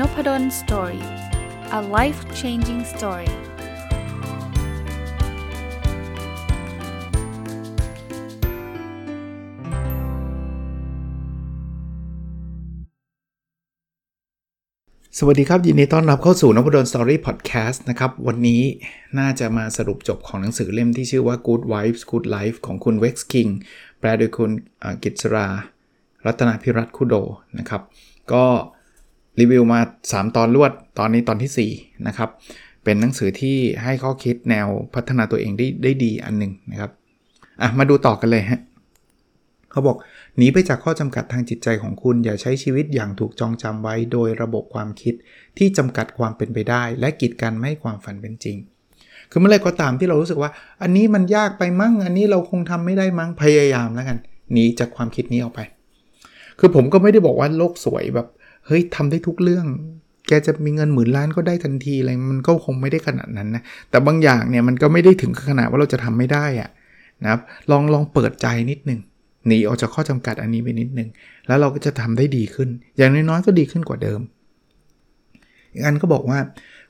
n o p a d o l story a life changing story สวัสดีครับ ยินดีต้อนรับเข้าสู่นพดล story พอดแคสต์นะครับ วันนี้น่าจะมาสรุปจบของหนังสือเล่มที่ชื่อว่า Good Vibes Good Life ของคุณ Vex King แปลโดยคุณกิตสรา รัตนาพิรัตคุโดนะครับ ก็ รีวิวมา 3 ตอนรวด ตอนนี้ตอนที่4นะครับ เป็นหนังสือที่ให้ข้อคิดแนวพัฒนาตัวเองได้ได้ดีอันหนึ่งนะครับ อะ มาดูต่อกันเลยฮะเขาบอกหนีไปจากข้อจำกัดทางจิตใจของคุณ อย่าใช้ชีวิตอย่างถูกจองจำไว้ โดยระบบความคิดที่จำกัดความเป็นไปได้ และกีดกันไม่ให้ความฝันเป็นจริง คือเมื่อไรก็ตามที่เรารู้สึกว่า อันนี้มันยากไปมั้ง อันนี้เราคงทำไม่ได้มั้ง พยายามแล้วกัน หนีจากความคิดนี้ออกไป คือผมก็ไม่ได้บอกว่าโลกสวยแบบ เฮ้ยทำได้ทุกเรื่อง แกจะมีเงินหมื่นล้านก็ได้ทันทีอะไรมันก็คงไม่ได้ขนาดนั้นนะ แต่บางอย่างเนี่ยมันก็ไม่ได้ถึงขนาดว่าเราจะทำไม่ได้อะนะครับลองลองเปิดใจนิดนึงหนีออกจากข้อจำกัดอันนี้ไปนิดนึง แล้วเราก็จะทำได้ดีขึ้น อย่างน้อยๆก็ดีขึ้นกว่าเดิม อีกอันก็บอกว่า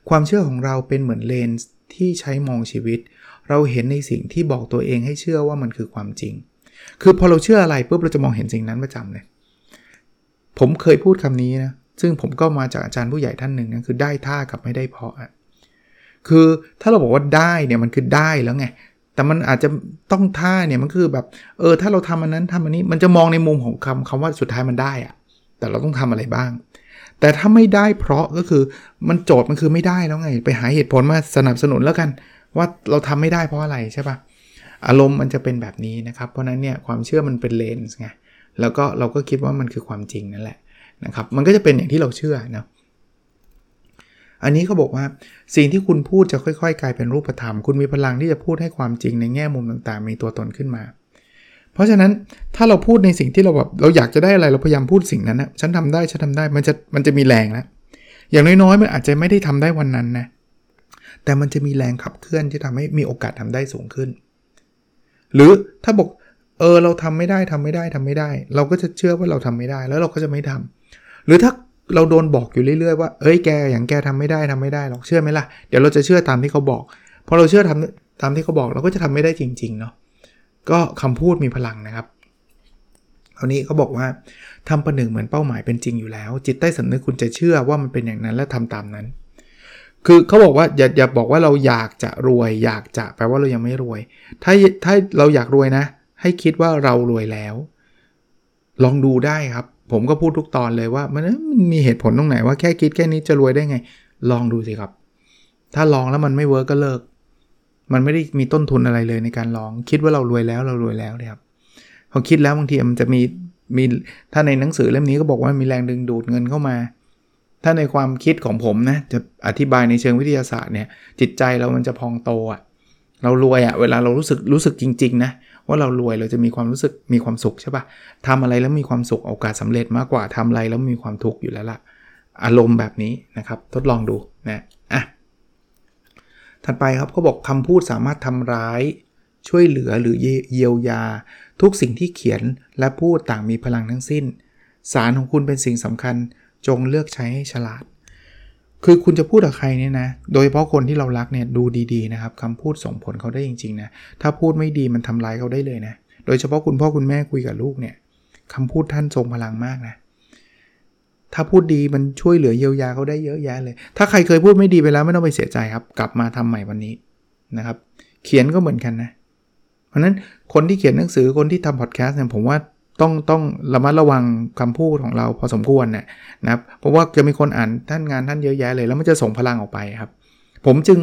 ความเชื่อของเราเป็นเหมือนเลนส์ที่ใช้มองชีวิต เราเห็นในสิ่งที่บอกตัวเองให้เชื่อว่ามันคือความจริง คือพอเราเชื่ออะไรปุ๊บเราจะมองเห็นสิ่งนั้นประจำเลย ผมเคยพูดคำนี้นะ ซึ่งผมก็มาจากอาจารย์ผู้ใหญ่ท่านหนึ่งนะคือได้ท่ากับไม่ได้เพาะอะคือถ้าเราบอกว่าได้เนี่ยมันคือได้แล้วไง แต่มันอาจจะต้องท่าเนี่ยมันคือแบบ เออถ้าเราทำอันนั้นทำอันนี้ มันจะมองในมุมของคำคำว่าสุดท้ายมันได้อะแต่เราต้องทำอะไรบ้าง แต่ถ้าไม่ได้เพราะก็คือมันโจทย์มันคือไม่ได้แล้วไง ไปหาเหตุผลมาสนับสนุนแล้วกัน ว่าเราทำไม่ได้เพราะอะไรใช่ปะอารมณ์มันจะเป็นแบบนี้นะครับ เพราะนั้นเนี่ยความเชื่อมันเป็นเลนส์ไง แล้วก็เราก็คิดว่ามันคือความจริงนั่นแหละนะครับ มันก็จะเป็นอย่างที่เราเชื่อนะอันนี้เขาบอกว่าสิ่งที่คุณพูดจะค่อย ๆ กลายเป็นรูปธรรม คุณมีพลังที่จะพูดให้ความจริงในแง่มุมต่างๆ มีตัวตนขึ้นมา เพราะฉะนั้นถ้าเราพูดในสิ่งที่เราแบบเราอยากจะได้อะไรเราพยายามพูดสิ่งนั้นนะฉันทำได้ฉันทาได้มันจะมันจะมีแรงแล้วอย่างน้อยๆมันอาจจะไม่ได้ทำได้วันนั้นนะแต่มันจะมีแรงขับเคลื่อนที่ทำให้มีโอกาสทำได้สูงขึ้น หรือถ้าบอก เออเราทำไม่ได้ทำไม่ได้ทำไม่ได้ เราก็จะเชื่อว่าเราทำไม่ได้แล้วเราก็จะไม่ทำหรือถ้าเราโดนบอกอยู่เรื่อยๆว่าเอ้ยแกอย่างแกทำไม่ได้ทำไม่ได้หรอกเชื่อไหมล่ะเดี๋ยวเราจะเชื่อตามที่เขาบอกพอเราเชื่อทำตามที่เขาบอกเราก็จะทำไม่ได้จริงๆเนาะก็คำพูดมีพลังนะครับคราวนี้เขาบอกว่าทำประหนึ่งเหมือนเป้าหมายเป็นจริงอยู่แล้ว จิตใต้สำนึกคุณจะเชื่อว่ามันเป็นอย่างนั้นและทำตามนั้น คือเขาบอกว่าอย่าอย่าบอกว่าเราอยากจะรวย อยากจะแปลว่าเรายังไม่รวย ถ้าถ้าเราอยากรวยนะ ให้คิดว่าเรารวยแล้ว ลองดูได้ครับ ผมก็พูดทุกตอนเลยว่า มันมีเหตุผลตรงไหนว่าแค่คิดแค่นี้จะรวยได้ไง ลองดูสิครับ ถ้าลองแล้วมันไม่เวิร์กก็เลิก มันไม่ได้มีต้นทุนอะไรเลยในการลอง คิดว่าเรารวยแล้วเรารวยแล้วเนี่ยครับพอคิดแล้วบางทีมันจะมีมีถ้าในหนังสือเล่มนี้ก็บอกว่ามีแรงดึงดูดเงินเข้ามา ถ้าในความคิดของผมนะจะอธิบายในเชิงวิทยาศาสตร์เนี่ยจิตใจเรามันจะพองโตอะเรารวยอะเวลาเรารู้สึกรู้สึกจริงๆนะ ว่าเรารวยเราจะมีความรู้สึกมีความสุขใช่ปะทำอะไรแล้วมีความสุขโอกาสสาเร็จมากกว่าทำอะไรแล้วมีความทุกข์อยู่แล้วล่ะ อารมณ์แบบนี้นะครับ ทดลองดูนะอะถัดไปครับเขาบอกคำพูดสามารถทำร้ายช่วยเหลือหรือเยียวยา ทุกสิ่งที่เขียนและพูดต่างมีพลังทั้งสิ้น สารของคุณเป็นสิ่งสำคัญจงเลือกใช้ให้ฉลาด คือคุณจะพูดกับใครเนี่ยนะ โดยเฉพาะคนที่เรารักเนี่ยดูดีๆนะครับคำพูดส่งผลเขาได้จริงๆนะถ้าพูดไม่ดีมันทำร้ายเขาได้เลยนะโดยเฉพาะคุณพ่อคุณแม่คุยกับลูกเนี่ยคำพูดท่านทรงพลังมากนะถ้าพูดดีมันช่วยเหลือเยียวยาเขาได้เยอะแยะเลย ถ้าใครเคยพูดไม่ดีไปแล้วไม่ต้องไปเสียใจครับ กลับมาทำใหม่วันนี้นะครับ เขียนก็เหมือนกันนะ เพราะนั้นคนที่เขียนหนังสือคนที่ทำพอดแคสต์เนี่ยผมว่า ต้องต้องระมัดระวังคำพูดของเราพอสมควรเนี่ยนะครับเพราะว่าจะมีคนอ่านท่านงานท่านเยอะแยะเลย แล้วมันจะส่งพลังออกไปครับ ผมจึง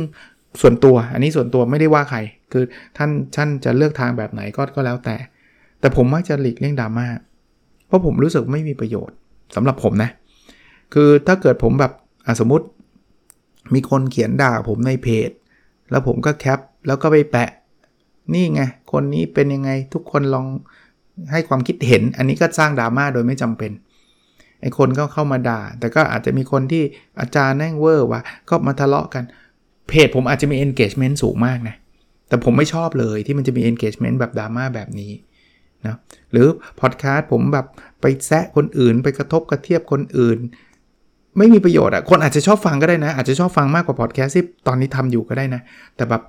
ส่วนตัวอันนี้ส่วนตัวไม่ได้ว่าใคร คือท่านท่านจะเลือกทางแบบไหนก็ก็แล้วแต่ แต่ผมมักจะหลีกเลี่ยงดราม่าเพราะผมรู้สึกไม่มีประโยชน์สำหรับผมนะ คือถ้าเกิดผมแบบสมมติมีคนเขียนด่าผมในเพจ แล้วผมก็แคปแล้วก็ไปแปะ นี่ไง คนนี้เป็นยังไงทุกคนลอง ให้ความคิดเห็น อันนี้ก็สร้างดราม่าโดยไม่จำเป็นไอ้คนก็เข้ามาด่า แต่ก็อาจจะมีคนที่อาจารย์แน่งเวอร์ว่าก็มาทะเลาะกัน เพจผมอาจจะมี engagement สูงมากนะ แต่ผมไม่ชอบเลยที่มันจะมี engagement แบบดราม่าแบบนี้นะหรือพอดแคสต์ผมแบบไปแซะคนอื่น ไปกระทบกระเทียบคนอื่น ไม่มีประโยชน์อะคนอาจจะชอบฟังก็ได้นะ อาจจะชอบฟังมากกว่าพอดแคสต์ที่ตอนนี้ทำอยู่ก็ได้นะ แต่แบบ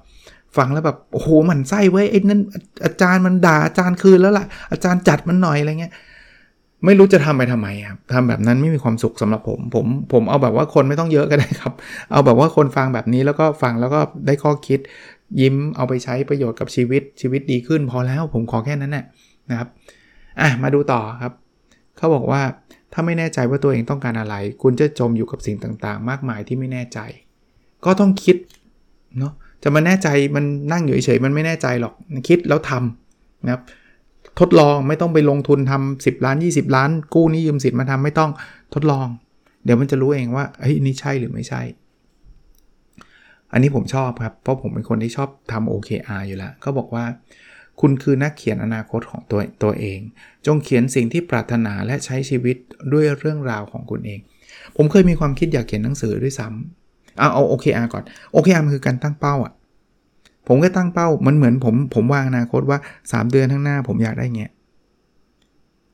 ฟังแล้วแบบโอ้โหมันไส้เว้ยไอ้นั่นอาจารย์มันด่าอาจารย์คืนแล้วล่ะอาจารย์จัดมันหน่อยอะไรเงี้ยไม่รู้จะทำไปทำไมครับทำแบบนั้นไม่มีความสุขสำหรับผม ผมผมเอาแบบว่าคนไม่ต้องเยอะก็ได้ครับ เอาแบบว่าคนฟังแบบนี้แล้วก็ฟังแล้วก็ได้ข้อคิด ยิ้มเอาไปใช้ประโยชน์กับชีวิตชีวิตดีขึ้น พอแล้วผมขอแค่นั้นแหละนะครับอะมาดูต่อครับ เขาบอกว่าถ้าไม่แน่ใจว่าตัวเองต้องการอะไร คุณจะจมอยู่กับสิ่งต่างๆ มากมายที่ไม่แน่ใจ ก็ต้องคิดเนาะ จะมาแน่ใจมันนั่งอยู่เฉยๆมันไม่แน่ใจหรอกคิดแล้วทำนะครับทดลองไม่ต้องไปลงทุนทำ10 ล้าน 20 ล้าน กู้นี้ยืมสินมาทำไม่ต้องทดลอง เดี๋ยวมันจะรู้เองว่าเฮ้ยนี่ใช่หรือไม่ใช่ อันนี้ผมชอบครับ เพราะผมเป็นคนที่ชอบทำ OKR อยู่แล้วเขาบอกว่า คุณคือนักเขียนอนาคตของตัวตัวเอง จงเขียนสิ่งที่ปรารถนาและใช้ชีวิตด้วยเรื่องราวของคุณเอง ผมเคยมีความคิดอยากเขียนหนังสือด้วยซ้ำ เอาเอา OKR ก่อน OKR มันคือการตั้งเป้าอะผมก็ตั้งเป้ามันเหมือนผมผมวางอนาคตว่า 3 เดือนข้างหน้าผมอยากได้เงี้ย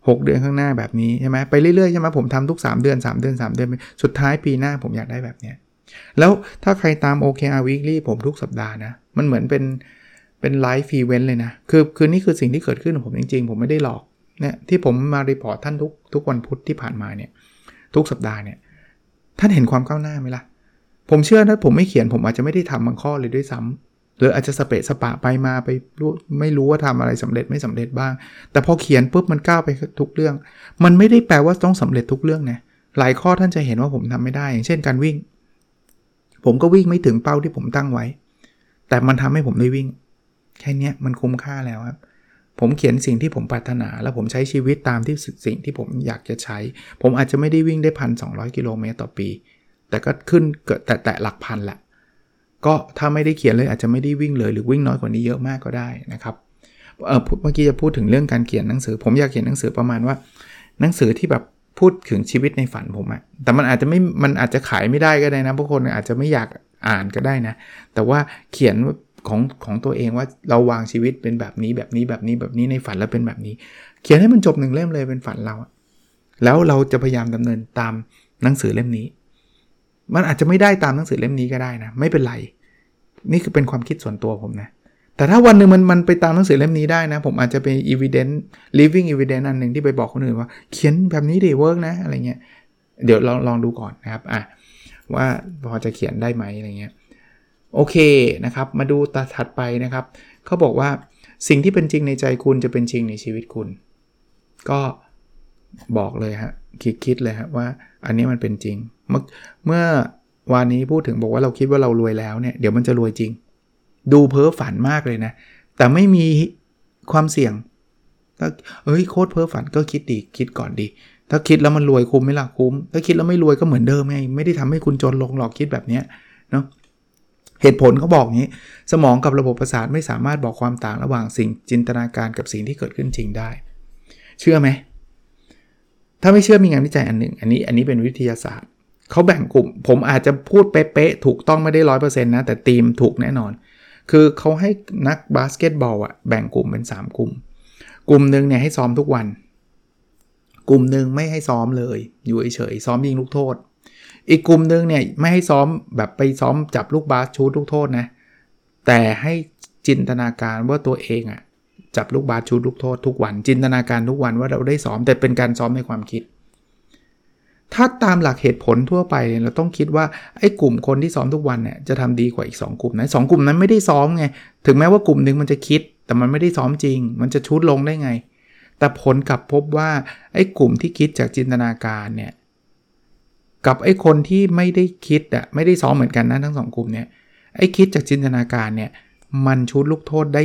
6เดือนข้างหน้าแบบนี้ใช่ไหมไปเรื่อยๆใช่ไหมผมทำทุก 3 เดือน 3 เดือน 3 เดือน สุดท้ายปีหน้าผมอยากได้แบบเนี้ยแล้วถ้าใครตาม OKR Weekly ผมทุกสัปดาห์นะ มันเหมือนเป็นเป็น live event เลยนะ คือคือนี่คือสิ่งที่เกิดขึ้นของผมจริงๆ ผมไม่ได้หลอกเนี่ยที่ผมมา report ท่านทุกทุกวันพุธที่ผ่านมาเนี่ยทุกสัปดาห์เนี่ยท่านเห็นความก้าวหน้าไหมล่ะ ผมเชื่อถ้าผมไม่เขียนผมอาจจะไม่ได้ทำบางข้อเลยด้วยซ้ำหรืออาจจะสเปะสปะไปมาไปรู้ไม่รู้ว่าทำอะไรสำเร็จไม่สำเร็จบ้าง แต่พอเขียนปุ๊บมันก้าวไปทุกเรื่อง มันไม่ได้แปลว่าต้องสำเร็จทุกเรื่องนะหลายข้อท่านจะเห็นว่าผมทำไม่ได้ อย่างเช่นการวิ่ง ผมก็วิ่งไม่ถึงเป้าที่ผมตั้งไว้ แต่มันทำให้ผมได้วิ่ง แค่นี้มันคุ้มค่าแล้วครับผมเขียนสิ่งที่ผมปรารถนา แล้วผมใช้ชีวิตตามที่สิ่งที่ผมอยากจะใช้ ผมอาจจะไม่ได้วิ่งได้พันสองกิโลเมตรต่อปี แต่ก็ขึ้นเกิดแต่แต่หลักพันแหละ ก็ถ้าไม่ได้เขียนเลยอาจจะไม่ได้วิ่งเลยหรือวิ่งน้อยกว่านี้เยอะมากก็ได้นะครับเออเมื่อกี้จะพูดถึงเรื่องการเขียนหนังสือ ผมอยากเขียนหนังสือประมาณว่า หนังสือที่แบบพูดถึงชีวิตในฝันผมอะแต่มันอาจจะไม่ มันอาจจะขายไม่ได้ก็ได้นะบางคนอาจจะไม่อยากอ่านก็ได้นะ แต่ว่าเขียนของของตัวเองว่าเราวางชีวิตเป็นแบบนี้แบบนี้แบบนี้แบบนี้ในฝันแล้วเป็นแบบนี้ เขียนให้มันจบหนึ่งเล่มเลยเป็นฝันเรา แล้วเราจะพยายามดำเนินตามหนังสือเล่มนี้ มันอาจจะไม่ได้ตามหนังสือเล่มนี้ก็ได้นะ ไม่เป็นไร นี่คือเป็นความคิดส่วนตัวผมนะ แต่ถ้าวันหนึ่งมันมันไปตามหนังสือเล่มนี้ได้นะ ผมอาจจะเป็น evidence living evidence อันหนึ่งที่ไปบอกคนอื่นว่า เขียนแบบนี้ดี work นะอะไรเงี้ยเดี๋ยวลองลองดูก่อนนะครับอะว่าพอจะเขียนได้ไหมอะไรเงี้ยโอเคนะครับ มาดูตาถัดไปนะครับเขาบอกว่าสิ่งที่เป็นจริงในใจคุณจะเป็นจริงในชีวิตคุณ ก็บอกเลยฮะคิดคิดเลยฮะว่าอันนี้มันเป็นจริง เมื่อวานนี้พูดถึงบอกว่าเราคิดว่าเรารวยแล้วเนี่ยเดี๋ยวมันจะรวยจริง ดูเพ้อฝันมากเลยนะ แต่ไม่มีความเสี่ยงถ้าเอ้ยโคตรเพ้อฝันก็คิดดีคิดก่อนดี ถ้าคิดแล้วมันรวยคุ้มไหมล่ะคุ้ม ถ้าคิดแล้วไม่รวยก็เหมือนเดิมไงไม่ได้ทำให้คุณจนลงหรอกคิดแบบเนี้ยเนาะเหตุผลเขาบอกงี้ สมองกับระบบประสาทไม่สามารถบอกความต่างระหว่างสิ่งจินตนาการกับสิ่งที่เกิดขึ้นจริงได้ เชื่อไหมถ้าไม่เชื่อมีงานวิจัยอันหนึ่ง อันนี้อันนี้เป็นวิทยาศาสตร์ เขาแบ่งกลุ่ม ผมอาจจะพูดเป๊ะๆถูกต้องไม่ได้ร้อยเปอร์เซ็นต์นะแต่ทีมถูกแน่นอน คือเขาให้นักบาสเกตบอลอะแบ่งกลุ่มเป็น 3 กลุ่ม กลุ่มหนึ่งเนี่ยให้ซ้อมทุกวัน กลุ่มหนึ่งไม่ให้ซ้อมเลย อยู่เฉยๆซ้อมยิงลูกโทษ อีกกลุ่มหนึ่งเนี่ยไม่ให้ซ้อมแบบไปซ้อมจับลูกบาสชูลูกโทษนะแต่ให้จินตนาการว่าตัวเองอะจับลูกบาสชูลูกโทษทุกวัน จินตนาการทุกวันว่าเราได้ซ้อมแต่เป็นการซ้อมในความคิด ถ้าตามหลักเหตุผลทั่วไปเราต้องคิดว่าไอ้กลุ่มคนที่ซ้อมทุกวันเนี่ยจะทำดีกว่าอีก 2 กลุ่มนะสกลุ่มนั้นไม่ได้ซ้อมไงถึงแม้ว่ากลุ่มหนึ่งมันจะคิด แต่มันไม่ได้ซ้อมจริง มันจะชุดลงได้ไง แต่ผลกลับพบว่าไอ้กลุ่มที่คิดจากจินตนาการเนี่ยกับไอ้คนที่ไม่ได้คิดอะไม่ได้ซ้อมเหมือนกันนะทั้งสองกลุ่มเนี่ยไอ้คิดจากจินตนาการเนี่ยมันชุดลูกโทษได้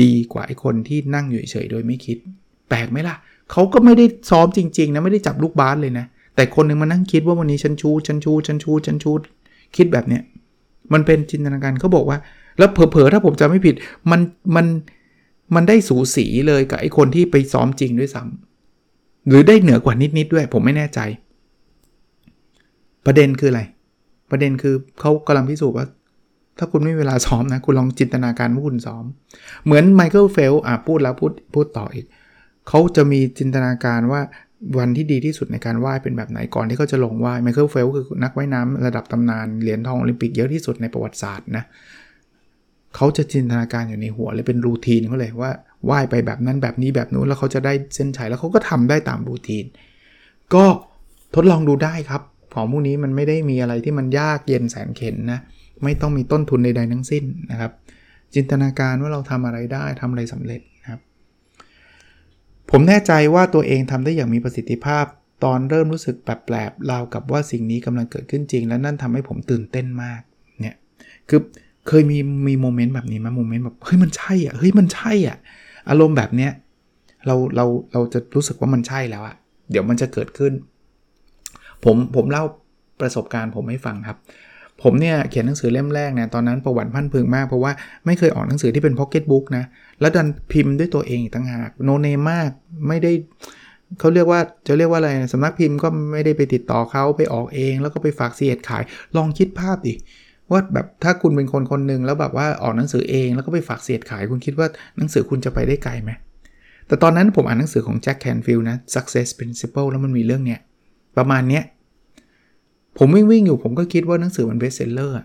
ดีกว่าไอ้คนที่นั่งอยู่เฉยโดยไม่คิด แปลกไหมล่ะเขาก็ไม่ได้ซ้อมจริง ๆนะไม่ได้จับลูกบาสเลยนะ แต่คนหนึ่งมานั่งคิดว่าวันนี้ฉันชูฉันชูฉันชูฉันชูคิดแบบเนี้ยมันเป็นจินตนาการเขาบอกว่า แล้วเผลอๆถ้าผมจำไม่ผิด มันมันมันได้สูสีเลยกับไอ้คนที่ไปซ้อมจริงด้วยซ้ำหรือได้เหนือกว่านิดๆด้วย ผมไม่แน่ใจ ประเด็นคืออะไร ประเด็นคือเขากำลังพิสูจน์ว่า ถ้าคุณไม่มีเวลาซ้อมนะ คุณลองจินตนาการว่าคุณซ้อม เหมือนไมเคิลเฟลป์สอะพูดแล้วพูดพูดต่ออีกเขาจะมีจินตนาการว่า วันที่ดีที่สุดในการว่ายเป็นแบบไหนก่อนที่เขาจะลงว่ายไมเคิลเฟลป์สคือนักว่ายน้ำระดับตำนานเหรียญทองโอลิมปิกเยอะที่สุดในประวัติศาสตร์นะเขาจะจินตนาการอยู่ในหัวเลยเป็น routine เขาเลยว่าว่ายไปแบบนั้นแบบนี้แบบนู้นแล้วเขาจะได้เส้นชัยแล้วเขาก็ทำได้ตาม routine ก็ทดลองดูได้ครับ ของพวกนี้มันไม่ได้มีอะไรที่มันยากเย็นแสนเข็นนะไม่ต้องมีต้นทุนใดๆทั้งสิ้นนะครับ จินตนาการว่าเราทำอะไรได้ทำอะไรสำเร็จนะครับ ผมแน่ใจว่าตัวเองทำได้อย่างมีประสิทธิภาพ ตอนเริ่มรู้สึกแปลกๆราวกับว่าสิ่งนี้กำลังเกิดขึ้นจริง และนั่นทำให้ผมตื่นเต้นมากเนี่ยคือเคยมีมีโมเมนต์แบบนี้ไหมโมเมนต์แบบเฮ้ยมันใช่อะเฮ้ยมันใช่อะอารมณ์แบบเนี้ยเราเราเราจะรู้สึกว่ามันใช่แล้วอะเดี๋ยวมันจะเกิดขึ้น ผมผมเล่าประสบการณ์ผมให้ฟังครับ ผมเนี่ยเขียนหนังสือเล่มแรกเนี่ยตอนนั้นประหวั่นพรั่นพรึงมากเพราะว่าไม่เคยออกหนังสือที่เป็นพ็อกเก็ตบุ๊กนะแล้วดันพิมพ์ด้วยตัวเองต่างหาก no name มากไม่ได้เขาเรียกว่าจะเรียกว่าอะไรสำนักพิมพ์ก็ไม่ได้ไปติดต่อเขาไปออกเอง แล้วก็ไปฝากซีเอ็ดขาย ลองคิดภาพดิว่าแบบถ้าคุณเป็นคนคนหนึ่งแล้วแบบว่าออกหนังสือเองแล้วก็ไปฝากซีเอ็ดขาย คุณคิดว่าหนังสือคุณจะไปได้ไกลไหมแต่ตอนนั้นผมอ่านหนังสือของแจ็คแคนฟิลด์นะ Success Principle แล้วมันมีเรื่องเนี้ยประมาณเนี้ย ผมวิ่งวิ่งอยู่ผมก็คิดว่าหนังสือมัน bestseller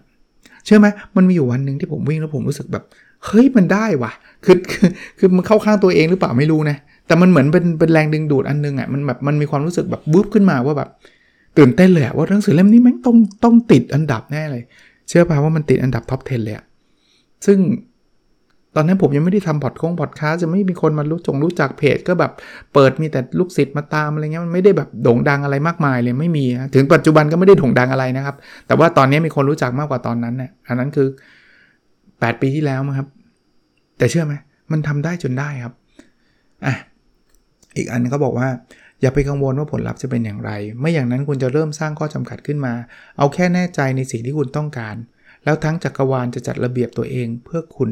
เชื่อไหมมันมีอยู่วันหนึ่งที่ผมวิ่งแล้วผมรู้สึกแบบ เฮ้ยมันได้ว่ะคือคือคือมันเข้าข้างตัวเองหรือเปล่าไม่รู้นะแต่มันเหมือนเป็นเป็นแรงดึงดูดอันนึงอะมันแบบมันมีความรู้สึกแบบบึ๊บขึ้นมาว่าแบบตื่นเต้นเลยว่าหนังสือเล่มนี้แม่งต้องต้องติดอันดับแน่เลย เชื่อป่ะว่ามันติดอันดับท็อป 10 เลยอะซึ่ง ตอนนั้นผมยังไม่ได้ทำพอดคงพอดคาสจะไม่มีคนมารู้จงรู้จักเพจ ก็แบบเปิดมีแต่ลูกศิษย์มาตามอะไรเงี้ยมันไม่ได้แบบโด่งดังอะไรมากมายเลยไม่มีนะถึงปัจจุบันก็ไม่ได้โด่งดังอะไรนะครับ แต่ว่าตอนนี้มีคนรู้จักมากกว่าตอนนั้นเนี่ยอันนั้นคือ 8 ปีที่แล้วมั้งครับ แต่เชื่อไหมมันทำได้จนได้ครับอะอีกอันเขาบอกว่าอย่าไปกังวลว่าผลลัพธ์จะเป็นอย่างไร ไม่อย่างนั้นคุณจะเริ่มสร้างข้อจำกัดขึ้นมา เอาแค่แน่ใจในสิ่งที่คุณต้องการ แล้วทั้งจักรวาลจะจัดระเบียบตัวเองเพื่อคุณ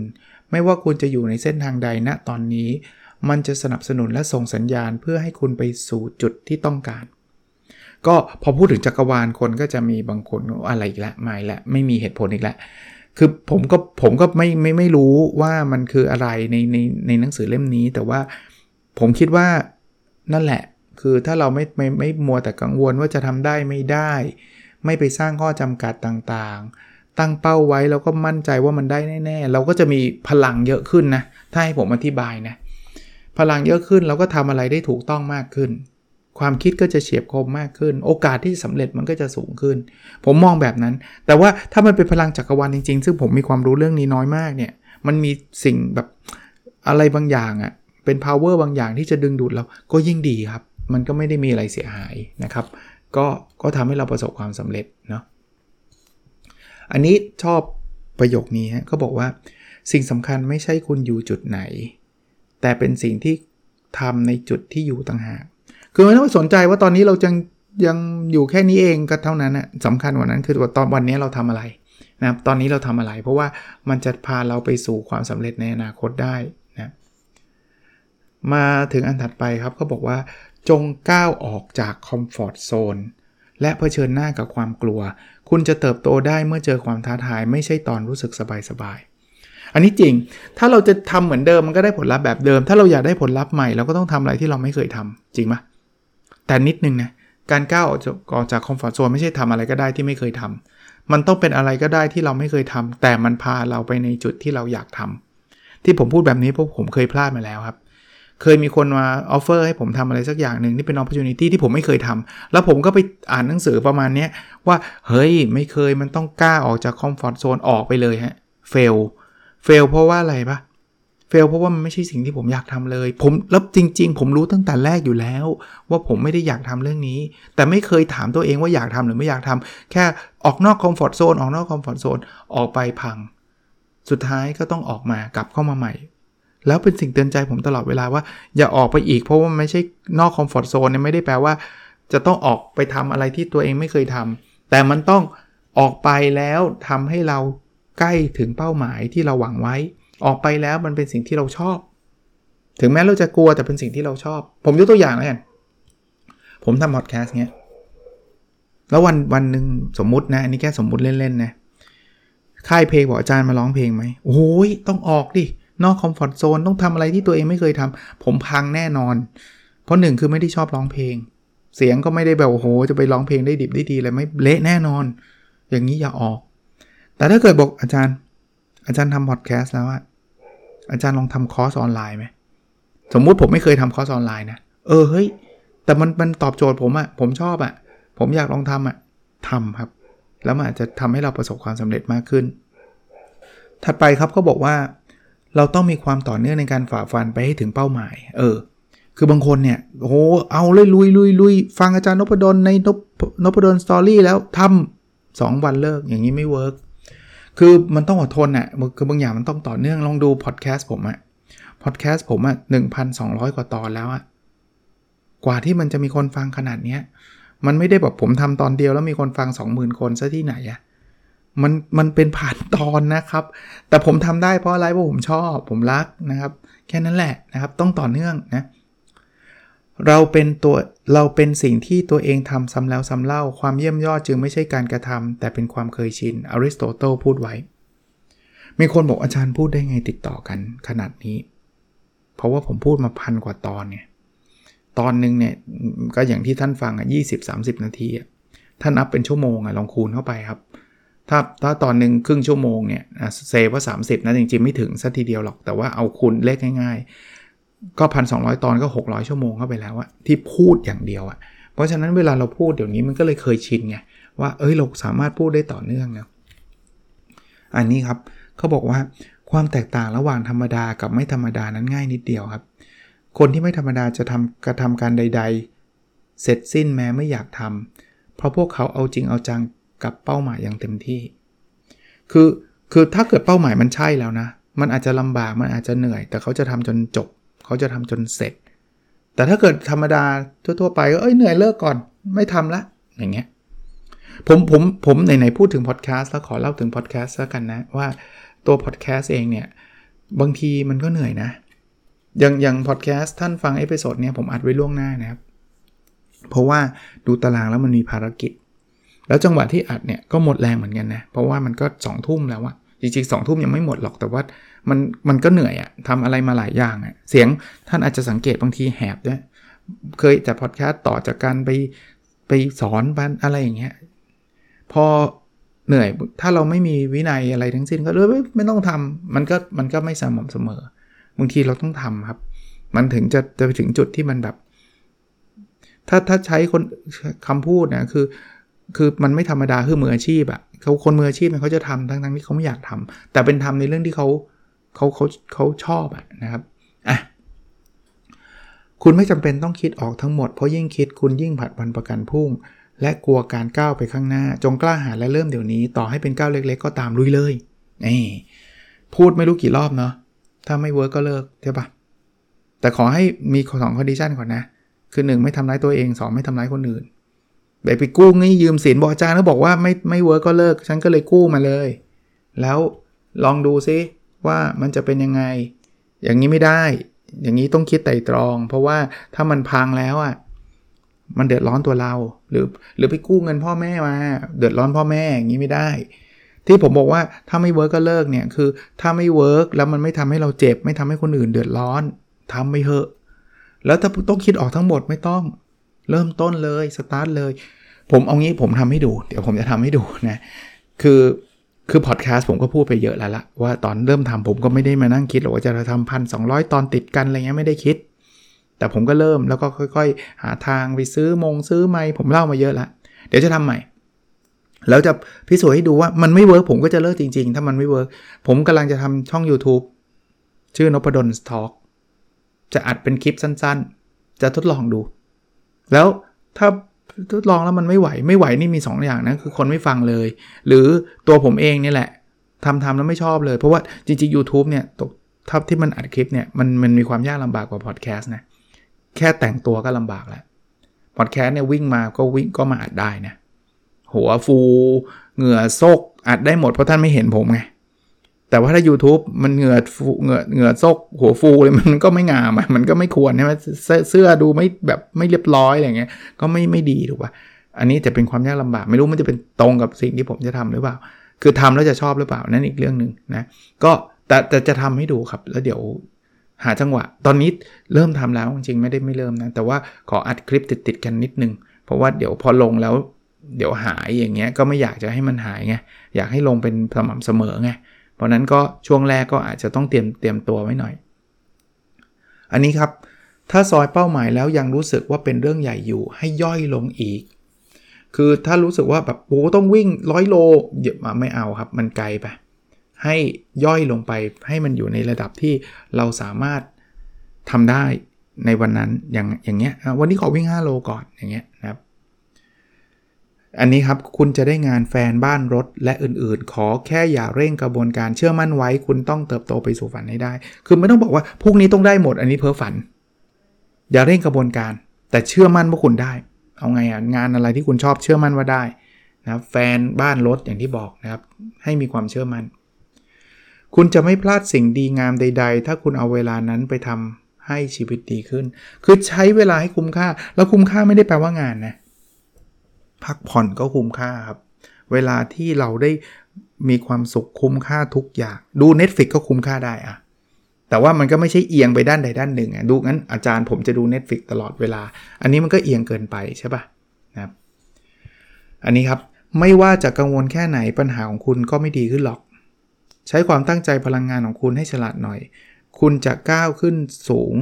ไม่ว่าคุณจะอยู่ในเส้นทางใดณตอนนี้ มันจะสนับสนุนและส่งสัญญาณเพื่อให้คุณไปสู่จุดที่ต้องการ ก็พอพูดถึงจักรวาลคนก็จะมีบางคนอะไรอีกล้วไม่ละไม่มีเหตุผลอีกล้วคือผมก็ผมก็ไม่ไม่ไม่รู้ว่ามันคืออะไรในในในหนังสือเล่มนี้ แต่ว่าผมคิดว่านั่นแหละ คือถ้าเราไม่ไม่ไม่มัวแต่กังวลว่าจะทำได้ไม่ได้ ไม่ไปสร้างข้อจำกัดต่างๆ ตั้งเป้าไว้แล้วก็มั่นใจว่ามันได้แน่ๆ เราก็จะมีพลังเยอะขึ้นนะ ถ้าให้ผมอธิบายนะ พลังเยอะขึ้นเราก็ทำอะไรได้ถูกต้องมากขึ้น ความคิดก็จะเฉียบคมมากขึ้น โอกาสที่สำเร็จมันก็จะสูงขึ้น ผมมองแบบนั้น แต่ว่าถ้ามันเป็นพลังจักรวาลจริงๆ ซึ่งผมมีความรู้เรื่องนี้น้อยมากเนี่ย มันมีสิ่งแบบอะไรบางอย่างอะ่ะ เป็น power บางอย่างที่จะดึงดูดเราก็ยิ่งดีครับ มันก็ไม่ได้มีอะไรเสียหายนะครับ ก็ก็ทำให้เราประสบความสำเร็จเนาะ อันนี้ชอบประโยคนี้ฮะเขาบอกว่า สิ่งสำคัญไม่ใช่คุณอยู่จุดไหน แต่เป็นสิ่งที่ทำในจุดที่อยู่ต่างหาก คือไม่ต้องสนใจว่าตอนนี้เรายังยังอยู่แค่นี้เองก็เท่านั้นนะสำคัญกว่านั้นคือว่าตอนวันนี้เราทำอะไรนะครับตอนนี้เราทำอะไร เพราะว่ามันจะพาเราไปสู่ความสำเร็จในอนาคตได้นะมาถึงอันถัดไปครับเขาบอกว่า จงก้าวออกจากคอมฟอร์ทโซนและเผชิญหน้ากับความกลัว คุณจะเติบโตได้เมื่อเจอความท้าทายไม่ใช่ตอนรู้สึกสบายๆ อันนี้จริง ถ้าเราจะทำเหมือนเดิมมันก็ได้ผลลัพธ์แบบเดิม ถ้าเราอยากได้ผลลัพธ์ใหม่เราก็ต้องทำอะไรที่เราไม่เคยทำจริงไหมแต่นิดนึงนะ การก้าวออกจากออกจาก comfort zone ไม่ใช่ทำอะไรก็ได้ที่ไม่เคยทำมันต้องเป็นอะไรก็ได้ที่เราไม่เคยทำแต่มันพาเราไปในจุดที่เราอยากทำที่ผมพูดแบบนี้เพราะผมเคยพลาดมาแล้วครับ เคยมีคนมา offer ให้ผมทำอะไรสักอย่างหนึ่งนี่เป็น opportunity ที่ผมไม่เคยทำแล้วผมก็ไปอ่านหนังสือประมาณนี้ว่า เฮ้ย ไม่เคยมันต้องกล้าออกจาก comfort zone ออกไปเลยฮะ fail fail เพราะว่าอะไรปะ fail เพราะว่ามันไม่ใช่สิ่งที่ผมอยากทำเลย ผมแล้วจริง ๆ ผมรู้ตั้งแต่แรกอยู่แล้ว ว่าผมไม่ได้อยากทำเรื่องนี้ แต่ไม่เคยถามตัวเองว่าอยากทำหรือไม่อยากทำแค่ออกนอก comfort zone ออกนอก comfort zone ออกไปพัง สุดท้ายก็ต้องออกมากลับเข้ามาใหม่ แล้วเป็นสิ่งเตือนใจผมตลอดเวลาว่าอย่าออกไปอีก เพราะว่าไม่ใช่นอก comfort zone เนี่ยไม่ได้แปลว่า จะต้องออกไปทำอะไรที่ตัวเองไม่เคยทำแต่มันต้องออกไปแล้วทำให้เราใกล้ถึงเป้าหมายที่เราหวังไว้ ออกไปแล้วมันเป็นสิ่งที่เราชอบ ถึงแม้เราจะกลัวแต่เป็นสิ่งที่เราชอบ ผมยกตัวอย่างแล้วกันผมทำพอดแคสต์เนี้ยแล้ววันวันหนึ่งสมมุตินะ อันนี้แค่สมมุติเล่นๆนะค่ายเพลงบอกอาจารย์มาร้องเพลงไหมโอ้ยต้องออกดิ นอกคอมฟอร์ทโซนต้องทำอะไรที่ตัวเองไม่เคยทำผมพังแน่นอนผราะหนึ่งคือไม่ได้ชอบร้องเพลง เสียงก็ไม่ได้แบบโอ้โห จะไปร้องเพลงได้ดิบได้ดีเลยไม่เละแน่นอน อย่างนี้อย่าออก แต่ถ้าเกิดบอกอาจารย์ อาจารย์ทำพอดแคสต์แล้วอะอาจารย์ลองทำคอร์สออนไลน์ไหมสมมุติผมไม่เคยทำคอร์สออนไลน์นะเออเฮ้ยแต่มันมันตอบโจทย์ผมอะผมชอบอะผมอยากลองทำอะทำครับ แล้วมันอาจจะทำให้เราประสบความสำเร็จมากขึ้น ถัดไปครับเขาบอกว่า เราต้องมีความต่อเนื่องในการฝ่าฟันไปให้ถึงเป้าหมาย เออ คือบางคนเนี่ยโอ้โหเอาเลยลุยลุยลุยฟังอาจารย์นพดลในนพนพดล Story แล้วทำสองวันเลิกอย่างนี้ไม่ work คือมันต้องอดทนอะ่ะคือบางอย่างมันต้องต่อเนื่องลองดูพอดแคสต์ผมอะพอดแคสต์ผมอะหนึ่งพันสองร้อยกว่าตอนแล้วอะกว่าที่มันจะมีคนฟังขนาดเนี้ยมันไม่ได้แบบผมทำตอนเดียวแล้วมีคนฟัง 20,000 คนซะที่ไหนอะ มันมันเป็นผ่านตอนนะครับ แต่ผมทำได้เพราะอะไรเพราะผมชอบ ผมรักนะครับ แค่นั้นแหละนะครับ ต้องต่อเนื่องนะเราเป็นตัวเราเป็นสิ่งที่ตัวเองทำซ้ำแล้วซ้ำเล่า ความเยี่ยมยอดจึงไม่ใช่การกระทำแต่เป็นความเคยชินอริสโตเติลพูดไว้ มีคนบอกอาจารย์พูดได้ไงติดต่อกันขนาดนี้ เพราะว่าผมพูดมาพันกว่าตอนเนี่ยตอนหนึ่งเนี่ยก็อย่างที่ท่านฟังอะยี่สิบสานาทีอะท่านนับเป็นชั่วโมงอะลองคูณเข้าไปครับ ถ้าถ้าตอนหนึ่งครึ่งชั่วโมงเนี่ยเซว่า 30 นะจริงๆ ไม่ถึงสัทีเดียวหรอก แต่ว่าเอาคูณเลขง่ายๆ ก็พันสองตอนก็ 600 ชั่วโมงเข้าไปแล้วอะที่พูดอย่างเดียวอะเพราะฉะนั้นเวลาเราพูดเดี๋ยวนี้มันก็เลยเคยชินไงว่าเอ้ยเราสามารถพูดได้ต่อเนื่องนะอันนี้ครับเขาบอกว่าความแตกต่างระหว่างธรรมดากับไม่ธรรมดานั้นง่ายนิดเดียวครับ คนที่ไม่ธรรมดาจะทำกระทำการใด ๆ เสร็จสิ้นแม้ไม่อยากทำเพราะพวกเขาเอาจริงเอาจัง กับเป้าหมายอย่างเต็มที่ คือคือถ้าเกิดเป้าหมายมันใช่แล้วนะ มันอาจจะลำบากมันอาจจะเหนื่อย แต่เขาจะทำจนจบ เขาจะทำจนเสร็จ แต่ถ้าเกิดธรรมดาทั่วๆไปก็เอ้ยเหนื่อยเลิกก่อนไม่ทำละอย่างเงี้ยผมผมผมไหนๆพูดถึงพอดแคสต์แล้วขอเล่าถึงพอดแคสต์แล้วกันนะ ว่าตัวพอดแคสต์เองเนี่ย บางทีมันก็เหนื่อยนะ อย่างอย่างพอดแคสต์ท่านฟัง episode เนี้ยผมอัดไว้ล่วงหน้านะครับ เพราะว่าดูตารางแล้วมันมีภารกิจ แล้วจังหวะที่อัดเนี่ยก็หมดแรงเหมือนกันนะเพราะว่ามันก็2องทุ่มแล้วอะจริงๆสองทุ่มยังไม่หมดหรอกแต่ว่ามันมันก็เหนื่อยอะทำอะไรมาหลายอย่างอะเสียงท่านอาจจะสังเกตบางทีแหบด้วยเคยจัดพอดแคสต์ต่อจากการไปไปสอนบ้านอะไรอย่างเงี้ยพอเหนื่อยถ้าเราไม่มีวินัยอะไรทั้งสิ้นก็เลยไม่ต้องทำมันก็มันก็ไม่สม่ำเสมอบางทีเราต้องทำครับ มันถึงจะจะไปถึงจุดที่มันแบบ ถ้าถ้าใช้คนคำพูดนะคือ คือมันไม่ธรรมดาคือมืออาชีพอะเขาคนมืออาชีพเขาจะทำทั้งทั้งที่เขาไม่อยากทำแต่เป็นทำในเรื่องที่เขาเขาเขาเขาชอบอะนะครับอะคุณไม่จำเป็นต้องคิดออกทั้งหมด เพราะยิ่งคิดคุณยิ่งผัดวันประกันพรุ่ง และกลัวการก้าวไปข้างหน้า จงกล้าหาญและเริ่มเดี๋ยวนี้ ต่อให้เป็นก้าวเล็ก ๆ ก็ตามลุยเลยนี่พูดไม่รู้กี่รอบเนาะถ้าไม่ work ก็เลิกใช่ปะแต่ขอให้มีสอง condition ก่อนนะ คือ 1 ไม่ทำร้ายตัวเอง 2 ไม่ทำร้ายคนอื่น แบบไปกู้หนี้ยืมสินบอกอาจารย์เขาบอกว่าไม่ไม่ work ก็เลิก ฉันก็เลยกู้มาเลย แล้วลองดูซิว่ามันจะเป็นยังไง อย่างนี้ไม่ได้ อย่างนี้ต้องคิดไต่ตรอง เพราะว่าถ้ามันพังแล้วอะมันเดือดร้อนตัวเรา หรือหรือไปกู้เงินพ่อแม่มา เดือดร้อนพ่อแม่อย่างนี้ไม่ได้ ที่ผมบอกว่าถ้าไม่ work ก็เลิกเนี่ยคือถ้าไม่เวิร์กแล้วมันไม่ทำให้เราเจ็บ ไม่ทำให้คนอื่นเดือดร้อนทำไม่เหอะ แล้วถ้าต้องคิดออกทั้งหมดไม่ต้อง เริ่มต้นเลยสตาร์ทเลย ผมเอางี้ผมทำให้ดู เดี๋ยวผมจะทำให้ดูนะ คือคือพอดแคสต์ผมก็พูดไปเยอะแล้วละว่าตอนเริ่มทำผมก็ไม่ได้มานั่งคิดหรอกว่าจะทำพันสองตอนติดกันอะไรเงี้ยไม่ได้คิด แต่ผมก็เริ่มแล้วก็ค่อย ๆ หาทางไปซื้อมงซื้อไม้ผมเล่ามาเยอะละเดี๋ยวจะทำใหม่ แล้วจะพิสูจน์ให้ดูว่ามันไม่ work ผมก็จะเลิกจริง ๆ ถ้ามันไม่ work ผมกำลังจะทำช่อง YouTube ชื่อนพดล's Talk จะอัดเป็นคลิปสั้นๆ จะทดลองดู แล้วถ้าทดลองแล้วมันไม่ไหวไม่ไหวนี่มี2 อย่างนะคือคนไม่ฟังเลย หรือตัวผมเองนี่แหละทำทำแล้วไม่ชอบเลย เพราะว่าจริงๆ YouTube เนี่ยตกทับที่มันอัดคลิปเนี่ยมันมันมีความยากลำบากกว่าพอดแคสต์นะแค่แต่งตัวก็ลำบากแล้วพอดแคสต์เนี่ยวิ่งมาก็วิ่งก็มาอัดได้นะหัวฟู เหงื่อซกอัดได้หมดเพราะท่านไม่เห็นผมไง แต่ว่าถ้า YouTube มันเหงื่อฟูเหงื่อเหงื่อซกหัวฟูเลยมันก็ไม่งามมันก็ไม่ควรใช่ไหมเสื้อดูไม่แบบไม่เรียบร้อยอะไรเงี้ยก็ไม่ไม่ดีถูกป่ะอันนี้จะเป็นความยากลำบากไม่รู้มันจะเป็นตรงกับสิ่งที่ผมจะทำหรือเปล่า คือทำแล้วจะชอบหรือเปล่านั่นอีกเรื่องหนึ่งนะก็แต่แต่จะทำให้ดูครับ แล้วเดี๋ยวหาจังหวะ ตอนนี้เริ่มทำแล้วจริงๆไม่ได้ไม่เริ่มนะแต่ว่าขออัดคลิปติดๆกันนิดนึง เพราะว่าเดี๋ยวพอลงแล้วเดี๋ยวหายอย่างเงี้ยก็ไม่อยากจะให้มันหายไงอยากให้ลงเป็นสม่ำเสมอไง ราะนั้นก็ช่วงแรกก็อาจจะต้องเตรียมเตรียมตัวไว้หน่อย อันนี้ครับ ถ้าซอยเป้าหมายแล้วยังรู้สึกว่าเป็นเรื่องใหญ่อยู่ให้ย่อยลงอีก คือถ้ารู้สึกว่าแบบโอ้ต้องวิ่งร้อยโลเยอะมาไม่เอาครับ มันไกลไป ให้ย่อยลงไปให้มันอยู่ในระดับที่เราสามารถทำได้ในวันนั้นอย่างอย่างเงี้ยวันนี้ขอวิ่ง 5 โลก่อนอย่างเงี้ยนะครับ อันนี้ครับคุณจะได้งานแฟนบ้านรถและอื่นๆ ขอแค่อย่าเร่งกระบวนการเชื่อมั่นไว้ คุณต้องเติบโตไปสู่ฝันให้ได้ คือไม่ต้องบอกว่าพวกนี้ต้องได้หมดอันนี้เพ้อฝัน อย่าเร่งกระบวนการ แต่เชื่อมั่นว่าคุณได้ เอาไงอะงานอะไรที่คุณชอบเชื่อมั่นว่าได้นะครับแฟนบ้านรถอย่างที่บอกนะครับให้มีความเชื่อมั่น คุณจะไม่พลาดสิ่งดีงามใด ๆ ถ้าคุณเอาเวลานั้นไปทำให้ชีวิตดีขึ้น คือใช้เวลาให้คุ้มค่า แล้วคุ้มค่าไม่ได้แปลว่างานนะ พักผ่อนก็คุ้มค่าครับ เวลาที่เราได้มีความสุขคุ้มค่าทุกอย่าง ดู Netflix ก็คุ้มค่าได้อะแต่ว่ามันก็ไม่ใช่เอียงไปด้านใดด้านหนึ่งอะดูงั้นอาจารย์ผมจะดู Netflix ตลอดเวลา อันนี้มันก็เอียงเกินไปใช่ปะนะครับอันนี้ครับไม่ว่าจะกังวลแค่ไหนปัญหาของคุณก็ไม่ดีขึ้นหรอก ใช้ความตั้งใจพลังงานของคุณให้ฉลาดหน่อย คุณจะก้าวขึ้นสูง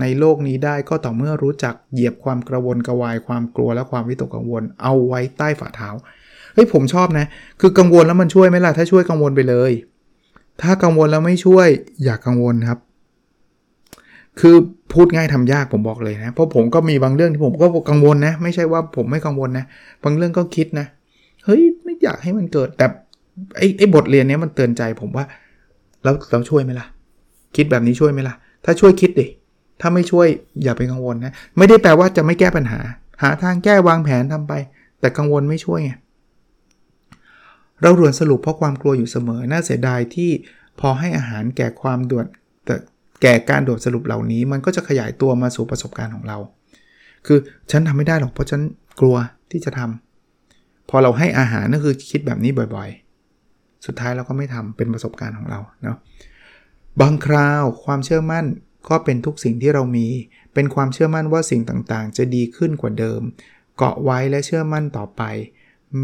ในโลกนี้ได้ก็ต่อเมื่อรู้จักเหยียบความกระวนกระวายความกลัวและความวิตกกังวล เอาไว้ใต้ฝ่าเท้าเฮ้ยผมชอบนะ คือกังวลแล้วมันช่วยไหมล่ะถ้าช่วยกังวลไปเลย ถ้ากังวลแล้วไม่ช่วยอย่ากกังวลครับ คือพูดง่ายทำยากผมบอกเลยนะเพราะผมก็มีบางเรื่องที่ผมก็กังวลนะ ไม่ใช่ว่าผมไม่กังวลนะ บางเรื่องก็คิดนะเฮ้ยไม่อยากให้มันเกิดแต่ไอ้ไอ้บทเรียนนี้มันเตือนใจผมว่า แล้วเราช่วยไหมล่ะ คิดแบบนี้ช่วยไหมล่ะ ถ้าช่วยคิดดิ ถ้าไม่ช่วยอย่าไปกังวลนะ ไม่ได้แปลว่าจะไม่แก้ปัญหา หาทางแก้วางแผนทำไป แต่กังวลไม่ช่วยไงเราด่วนสรุปเพราะความกลัวอยู่เสมอ น่าเสียดายที่พอให้อาหารแก่ความด่วนแต่แก่การด่วนสรุปเหล่านี้ มันก็จะขยายตัวมาสู่ประสบการณ์ของเรา คือฉันทำไม่ได้หรอกเพราะฉันกลัวที่จะทำพอเราให้อาหารนั่นคือคิดแบบนี้บ่อยๆ สุดท้ายเราก็ไม่ทำเป็นประสบการณ์ของเราเนาะบางคราวความเชื่อมั่น ก็เป็นทุกสิ่งที่เรามี เป็นความเชื่อมั่นว่าสิ่งต่างๆ จะดีขึ้นกว่าเดิม เกาะไว้และเชื่อมั่นต่อไป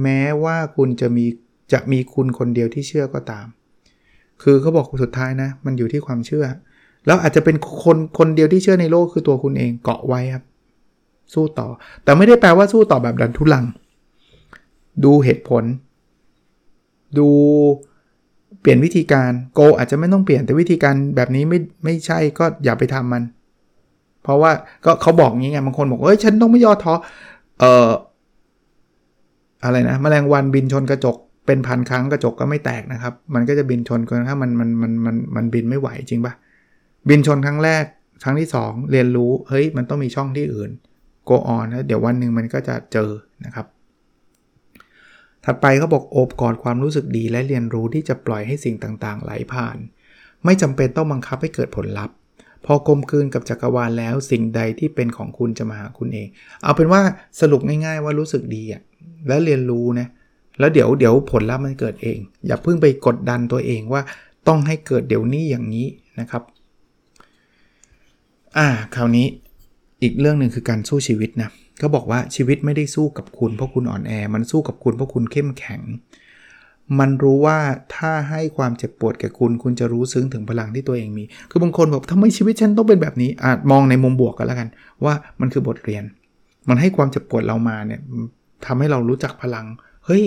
แม้ว่าคุณจะมีจะมีคุณคนเดียวที่เชื่อก็ตาม คือเขาบอกสุดท้ายนะ มันอยู่ที่ความเชื่อ แล้วอาจจะเป็นคนคนเดียวที่เชื่อในโลกคือตัวคุณเองเกาะไว้ครับ สู้ต่อ แต่ไม่ได้แปลว่าสู้ต่อแบบดันทุลัง ดูเหตุผล ดู เปลี่ยนวิธีการโกอาจจะไม่ต้องเปลี่ยนแต่วิธีการแบบนี้ไม่ไม่ใช่ก็อย่าไปทำมัน เพราะว่าก็เขาบอกงี้ไงบางคนบอกเอ้ยฉันต้องไม่ย่อท้อเอ่ออะไรนะมแมลงวันบินชนกระจกเป็นพันครั้งกระจกก็ไม่แตกนะครับ มันก็จะบินชนกันถ้ามันมันมันมันมันบินไม่ไหวจริงปะบินชนครั้งแรกครั้งที่ 2 เรียนรู้เฮ้ยมันต้องมีช่องที่อื่น go on แล้วเดี๋ยววันหนึ่งมันก็จะเจอนะครับ ถัดไปเขาบอกโอบกอดความรู้สึกดีและเรียนรู้ที่จะปล่อยให้สิ่งต่างๆ ไหลผ่าน ไม่จำเป็นต้องบังคับให้เกิดผลลัพธ์ พอกลมกลืนกับจักรวาลแล้วสิ่งใดที่เป็นของคุณจะมาหาคุณเอง เอาเป็นว่าสรุปง่าย ๆ ว่ารู้สึกดีอะและเรียนรู้นะแล้วเดี๋ยวเดี๋ยวผลลัพธ์มันเกิดเอง อย่าเพิ่งไปกดดันตัวเองว่าต้องให้เกิดเดี๋ยวนี้อย่างนี้นะครับอ่าคราวนี้อีกเรื่องหนึ่งคือการสู้ชีวิตนะ เขาบอกว่าชีวิตไม่ได้สู้กับคุณเพราะคุณอ่อนแอ มันสู้กับคุณเพราะคุณเข้มแข็ง มันรู้ว่าถ้าให้ความเจ็บปวดแก่คุณ คุณจะรู้ซึ้งถึงพลังที่ตัวเองมี คือบางคนบอกทำไมชีวิตฉันต้องเป็นแบบนี้อาจมองในมุมบวกกันแล้วกัน ว่ามันคือบทเรียน มันให้ความเจ็บปวดเรามาเนี่ยทำให้เรารู้จักพลัง เฮ้ย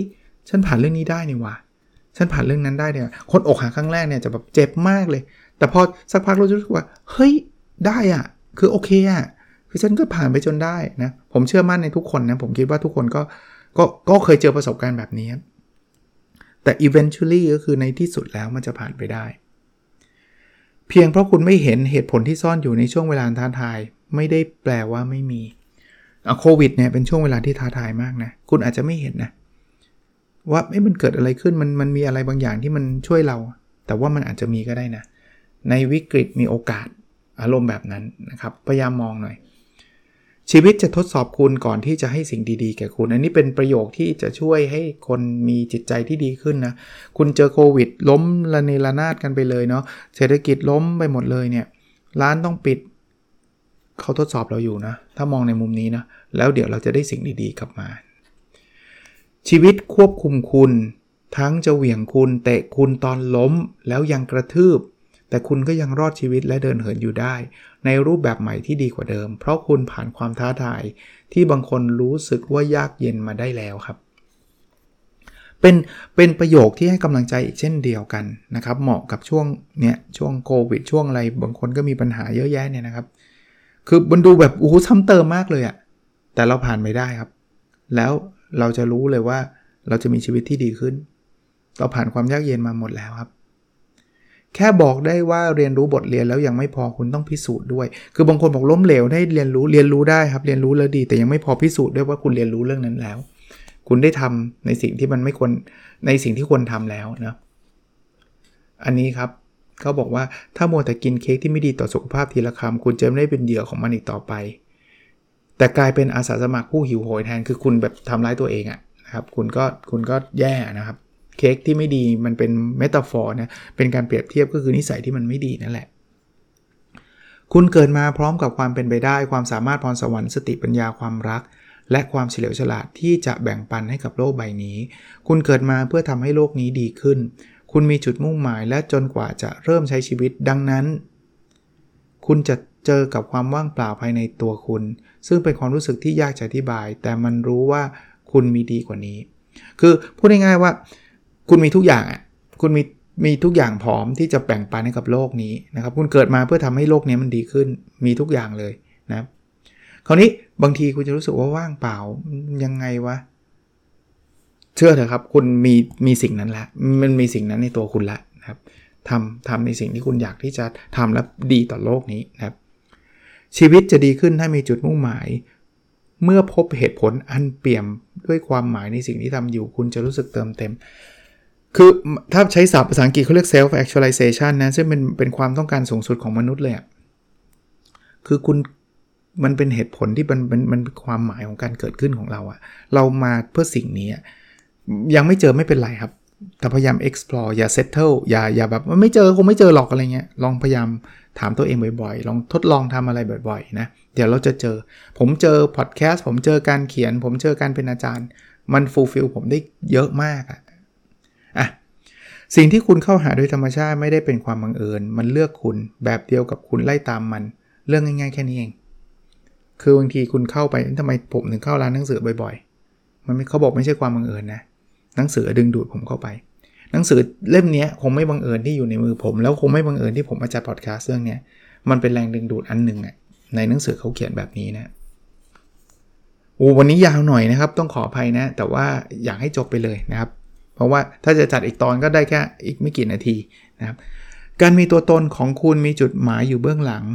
ฉันผ่านเรื่องนี้ได้นี่วะฉันผ่านเรื่องนั้นได้เนี่ย คนอกหักครั้งแรกเนี่ยจะแบบเจ็บมากเลย แต่พอสักพักเราจะรู้สึกว่า เฮ้ย ได้อะคือโอเคอะ คือฉันก็ผ่านไปจนได้นะผมเชื่อมั่นในทุกคนนะผมคิดว่าทุกคนก็ก็ก็เคยเจอประสบการณ์แบบนี้ แต่ eventually ก็คือในที่สุดแล้วมันจะผ่านไปได้ เพียงเพราะคุณไม่เห็นเหตุผลที่ซ่อนอยู่ในช่วงเวลาท้าทาย ไม่ได้แปลว่าไม่มีโควิดเนี่ยเป็นช่วงเวลาที่ท้าทายมากนะ คุณอาจจะไม่เห็นนะว่าม่มันเกิดอะไรขึ้นมันมันมีอะไรบางอย่างที่มันช่วยเรา แต่ว่ามันอาจจะมีก็ได้นะ ในวิกฤตมีโอกาสอารมณ์แบบนั้นนะครับ พยายามมองหน่อย ชีวิตจะทดสอบคุณก่อนที่จะให้สิ่งดีๆ แก่คุณ อันนี้เป็นประโยคที่จะช่วยให้คนมีจิตใจที่ดีขึ้นนะ คุณเจอโควิด ล้มระเนระนาดกันไปเลยเนาะ เศรษฐกิจล้มไปหมดเลยเนี่ย ร้านต้องปิด เขาทดสอบเราอยู่นะ ถ้ามองในมุมนี้นะ แล้วเดี๋ยวเราจะได้สิ่งดีๆ กลับมา ชีวิตควบคุมคุณ ทั้งจะเหวี่ยงคุณ เตะคุณตอนล้ม แล้วยังกระทืบ แต่คุณก็ยังรอดชีวิตและเดินเหินอยู่ได้ ในรูปแบบใหม่ที่ดีกว่าเดิม เพราะคุณผ่านความท้าทาย ที่บางคนรู้สึกว่ายากเย็นมาได้แล้วครับ เป็นเป็นประโยคที่ให้กำลังใจอีกเช่นเดียวกันนะครับ เหมาะกับช่วงเนี้ยช่วงโควิดช่วงอะไรบางคนก็มีปัญหาเยอะแยะเนี่ยนะครับ คือมันดูแบบโอ้โหซ้ำเติมมากเลยอะแต่เราผ่านไม่ได้ครับ แล้วเราจะรู้เลยว่าเราจะมีชีวิตที่ดีขึ้น เราผ่านความยากเย็นมาหมดแล้วครับ แค่บอกได้ว่าเรียนรู้บทเรียนแล้วยังไม่พอคุณต้องพิสูจน์ด้วย คือบางคนบอกล้มเหลวได้เรียนรู้เรียนรู้ได้ครับเรียนรู้แล้วดี แต่ยังไม่พอพิสูจน์ด้วยว่าคุณเรียนรู้เรื่องนั้นแล้ว คุณได้ทำในสิ่งที่มันไม่ควรในสิ่งที่ควรทำแล้วนะอันนี้ครับเขาบอกว่าถ้ามัวแต่กินเค้กที่ไม่ดีต่อสุขภาพทีละคำคุณจะไม่ได้เป็นเหยื่อของมันอีกต่อไป แต่กลายเป็นอาสาสมัครผู้หิวโหยแทนคือคุณแบบทำร้ายตัวเองอะนะครับคุณก็คุณก็แย่นะครับ เค้กที่ไม่ดีมันเป็นเมตาฟอร์นะเป็นการเปรียบเทียบก็คือนิสัยที่มันไม่ดีนั่นแหละ คุณเกิดมาพร้อมกับความเป็นไปได้ ความสามารถพรสวรรค์สติปัญญาความรัก และความเฉลียวฉลาดที่จะแบ่งปันให้กับโลกใบนี้ คุณเกิดมาเพื่อทำให้โลกนี้ดีขึ้น คุณมีจุดมุ่งหมายและจนกว่าจะเริ่มใช้ชีวิตดังนั้น คุณจะเจอกับความว่างเปล่าภายในตัวคุณ ซึ่งเป็นความรู้สึกที่ยากจะอธิบาย แต่มันรู้ว่าคุณมีดีกว่านี้ คือพูดง่ายๆว่า คุณมีทุกอย่างอะคุณมีมีทุกอย่างพร้อมที่จะแบ่งปันให้กับโลกนี้นะครับ คุณเกิดมาเพื่อทำให้โลกนี้มันดีขึ้น มีทุกอย่างเลยนะคราวนี้บางทีคุณจะรู้สึกว่าว่างเปล่ายังไงวะเชื่อเถอะครับ คุณมีมีสิ่งนั้นแล้วมันมีสิ่งนั้นในตัวคุณแล้วนะครับทำทำในสิ่งที่คุณอยากที่จะทำแล้วดีต่อโลกนี้นะครับ ชีวิตจะดีขึ้นถ้ามีจุดมุ่งหมาย เมื่อพบเหตุผลอันเปี่ยมด้วยความหมายในสิ่งที่ทำอยู่ คุณจะรู้สึกเติมเต็ม คือถ้าใช้ศัพท์ภาษาอังกฤษเขาเรียก self actualization นะ ซึ่งเป็นเป็นความต้องการสูงสุดของมนุษย์เลยอะคือคุณมันเป็นเหตุผลที่มันมันมันเป็นความหมายของการเกิดขึ้นของเราอะเรามาเพื่อสิ่งนี้ ยังไม่เจอไม่เป็นไรครับ แต่พยายาม explore อย่า settle อย่าอย่าแบบไม่เจอคงไม่เจอหรอกอะไรเงี้ย ลองพยายามถามตัวเองบ่อยๆ ลองทดลองทำอะไรบ่อยๆนะ เดี๋ยวเราจะเจอ ผมเจอพอดแคสต์ผมเจอการเขียน ผมเจอการเป็นอาจารย์ มัน fulfill ผมได้เยอะมากอะ่ะ สิ่งที่คุณเข้าหาโดยธรรมชาติไม่ได้เป็นความบังเอิญ มันเลือกคุณแบบเดียวกับคุณไล่ตามมัน เรื่องง่ายๆ แค่นี้เอง คือบางทีคุณเข้าไปทำไมผมถึงเข้าร้านหนังสือบ่อยๆ มันมเขาบอกไม่ใช่ความบังเอิญนะ หนังสือดึงดูดผมเข้าไป หนังสือเล่มนี้คงไม่บังเอิญที่อยู่ในมือผม แล้วคงไม่บังเอิญที่ผมมาจัดพอดแคสต์เรื่องนี้ มันเป็นแรงดึงดูดอันหนึ่งอะในหนังสือเขาเขียนแบบนี้นะอ้วันนี้ยาวหน่อยนะครับ ต้องขออภัยนะ แต่ว่าอยากให้จบไปเลยนะครับ เพราะว่าถ้าจะจัดอีกตอนก็ได้แค่อีกไม่กี่นาทีนะครับการมีตัวตนของคุณมีจุดหมายอยู่เบื้องหลัง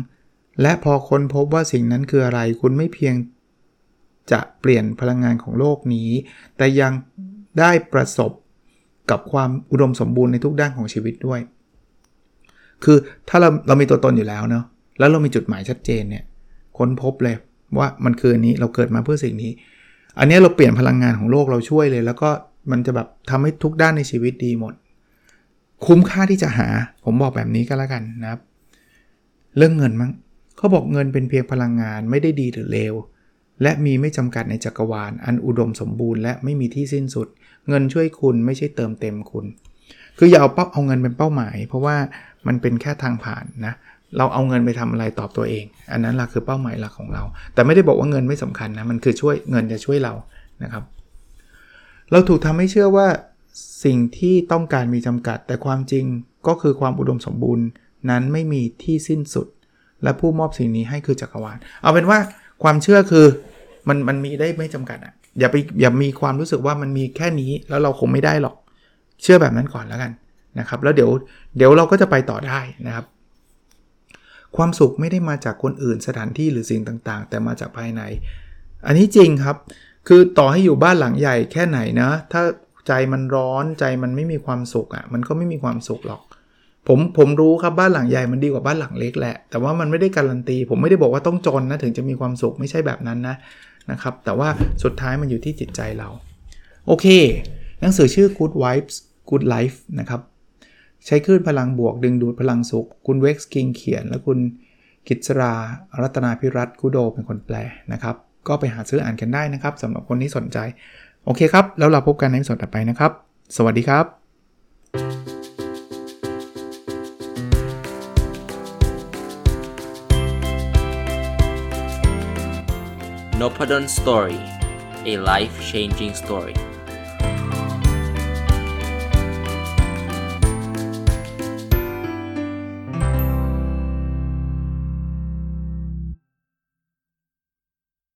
และพอค้นพบว่าสิ่งนั้นคืออะไร คุณไม่เพียงจะเปลี่ยนพลังงานของโลกนี้ แต่ยังได้ประสบกับความอุดมสมบูรณ์ในทุกด้านของชีวิตด้วย คือถ้าเราเรามีตัวตนอยู่แล้วเนาะแล้วเรามีจุดหมายชัดเจนเนี่ยค้นพบเลยว่ามันคืออันนี้เราเกิดมาเพื่อสิ่งนี้ อันนี้เราเปลี่ยนพลังงานของโลกเราช่วยเลย แล้วก็ มันจะแบบทำให้ทุกด้านในชีวิตดีหมด คุ้มค่าที่จะหา ผมบอกแบบนี้ก็แล้วกันนะครับ เรื่องเงินมั้งเขาบอกเงินเป็นเพียงพลังงานไม่ได้ดีหรือเลวและมีไม่จำกัดในจักรวาล อันอุดมสมบูรณ์และไม่มีที่สิ้นสุด เงินช่วยคุณไม่ใช่เติมเต็มคุณ คืออย่าเอาเป้าเอาเงินเป็นเป้าหมาย เพราะว่ามันเป็นแค่ทางผ่านนะเราเอาเงินไปทำอะไรตอบตัวเอง อันนั้นหละคือเป้าหมายหลักของเรา แต่ไม่ได้บอกว่าเงินไม่สำคัญนะมันคือช่วยเงินจะช่วยเรานะครับ เราถูกทำให้เชื่อว่าสิ่งที่ต้องการมีจำกัด แต่ความจริงก็คือความอุดมสมบูรณ์นั้นไม่มีที่สิ้นสุด และผู้มอบสิ่งนี้ให้คือจักรวาล เอาเป็นว่าความเชื่อคือมันมันมีได้ไม่จำกัดอะอย่าไปอย่ามีความรู้สึกว่ามันมีแค่นี้แล้วเราคงไม่ได้หรอก เชื่อแบบนั้นก่อนแล้วกันนะครับ แล้วเดี๋ยวเดี๋ยวเราก็จะไปต่อได้นะครับ ความสุขไม่ได้มาจากคนอื่นสถานที่หรือสิ่งต่างๆ แต่มาจากภายใน อันนี้จริงครับ คือต่อให้อยู่บ้านหลังใหญ่แค่ไหนนะ ถ้าใจมันร้อนใจมันไม่มีความสุขอะ่ะ มันก็ไม่มีความสุขหรอก ผมผมรู้ครับบ้านหลังใหญ่มันดีกว่าบ้านหลังเล็กแหละ แต่ว่ามันไม่ได้การันตี ผมไม่ได้บอกว่าต้องจนนะถึงจะมีความสุขไม่ใช่แบบนั้นนะนะครับ แต่ว่าสุดท้ายมันอยู่ที่จิตใจเรา โอเค หนังสือชื่อ Good Vibes Good Life นะครับ ใช้คลื่นพลังบวกดึงดูดพลังสุข คุณเว็กซ์คิงเขียน แล้วคุณกิจรารัตนาพิรัตคุโดเป็นคนแปลนะครับ ก็ไปหาซื้ออ่านกันได้นะครับสำหรับคนที่สนใจ โอเคครับ แล้วเราพบกันในสดต่อไปนะครับ สวัสดีครับ n o p ด d o n Story a life changing story